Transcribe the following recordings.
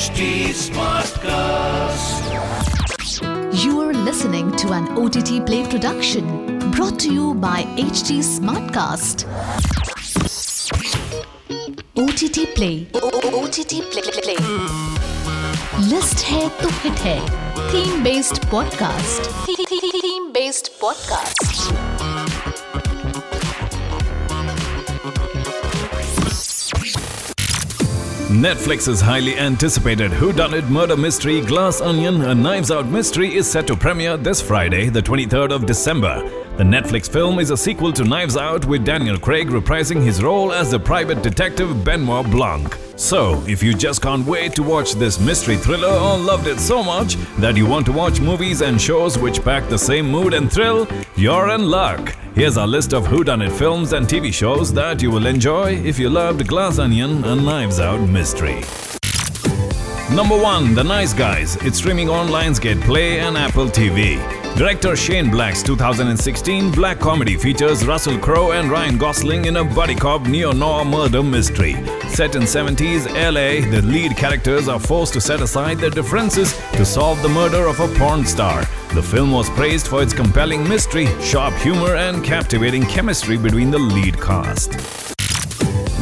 HT Smartcast. You are listening to an OTT Play production brought to you by HT Smartcast. OTT Play. OTT Play. Play. List है तो hit है theme based podcast theme based Netflix's highly anticipated whodunit murder mystery Glass Onion: A Knives Out Mystery is set to premiere this Friday, the 23rd of December. The Netflix film is a sequel to Knives Out with Daniel Craig reprising his role as the private detective Benoit Blanc. So, if you just can't wait to watch this mystery thriller or loved it so much that you want to watch movies and shows which pack the same mood and thrill, you're in luck. Here's our list of whodunit films and TV shows that you will enjoy if you loved Glass Onion and Knives Out Mystery. Number 1 The Nice Guys. It's streaming on Lionsgate Play and Apple TV. Director Shane Black's 2016 black comedy features Russell Crowe and Ryan Gosling in a buddy cop neo-noir murder mystery. Set in 70s LA, the lead characters are forced to set aside their differences to solve the murder of a porn star. The film was praised for its compelling mystery, sharp humor, and captivating chemistry between the lead cast.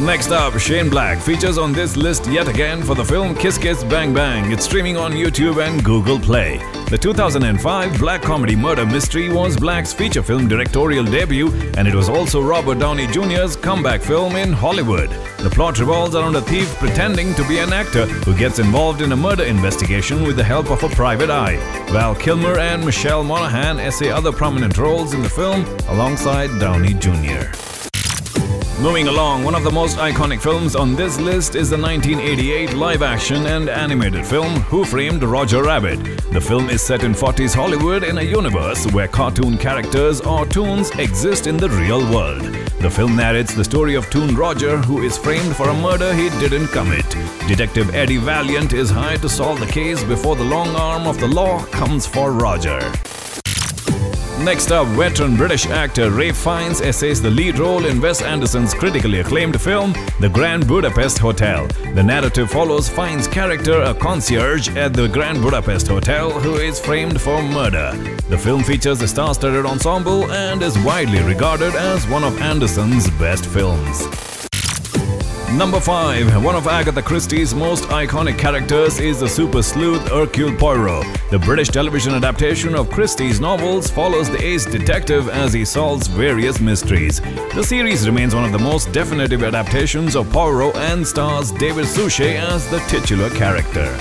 Next up, Shane Black features on this list yet again for the film Kiss Kiss Bang Bang. It's streaming on YouTube and Google Play. The 2005 black comedy murder mystery was Black's feature film directorial debut, and it was also Robert Downey Jr.'s comeback film in Hollywood. The plot revolves around a thief pretending to be an actor who gets involved in a murder investigation with the help of a private eye. Val Kilmer and Michelle Monaghan essay other prominent roles in the film alongside Downey Jr. Moving along, one of the most iconic films on this list is the 1988 live action and animated film Who Framed Roger Rabbit. The film is set in 40s Hollywood in a universe where cartoon characters or toons exist in the real world. The film narrates the story of Toon Roger, who is framed for a murder he didn't commit. Detective Eddie Valiant is hired to solve the case before the long arm of the law comes for Roger. Next up, veteran British actor Ralph Fiennes essays the lead role in Wes Anderson's critically acclaimed film, The Grand Budapest Hotel. The narrative follows Fiennes' character, a concierge at the Grand Budapest Hotel, who is framed for murder. The film features a star studded ensemble and is widely regarded as one of Anderson's best films. Number 5. One of Agatha Christie's most iconic characters is the super sleuth Hercule Poirot. The British television adaptation of Christie's novels follows the ace detective as he solves various mysteries. The series remains one of the most definitive adaptations of Poirot and stars David Suchet as the titular character.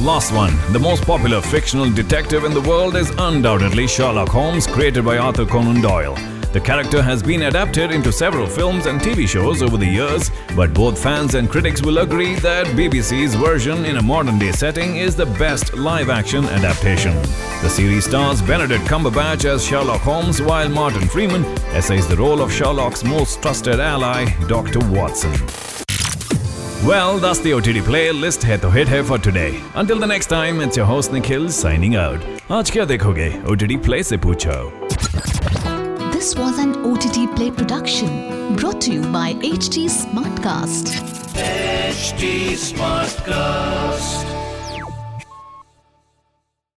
Last one. The most popular fictional detective in the world is undoubtedly Sherlock Holmes, created by Arthur Conan Doyle. The character has been adapted into several films and TV shows over the years, but both fans and critics will agree that BBC's version in a modern-day setting is the best live-action adaptation. The series stars Benedict Cumberbatch as Sherlock Holmes while Martin Freeman essays the role of Sherlock's most trusted ally, Dr. Watson. Well, that's the OTT playlist hit to hit here for today. Until the next time, it's your host Nikhil signing out. आज क्या देखोगे OTT play से पूछो this was an OTT Play production brought to you by HT Smartcast. Smartcast.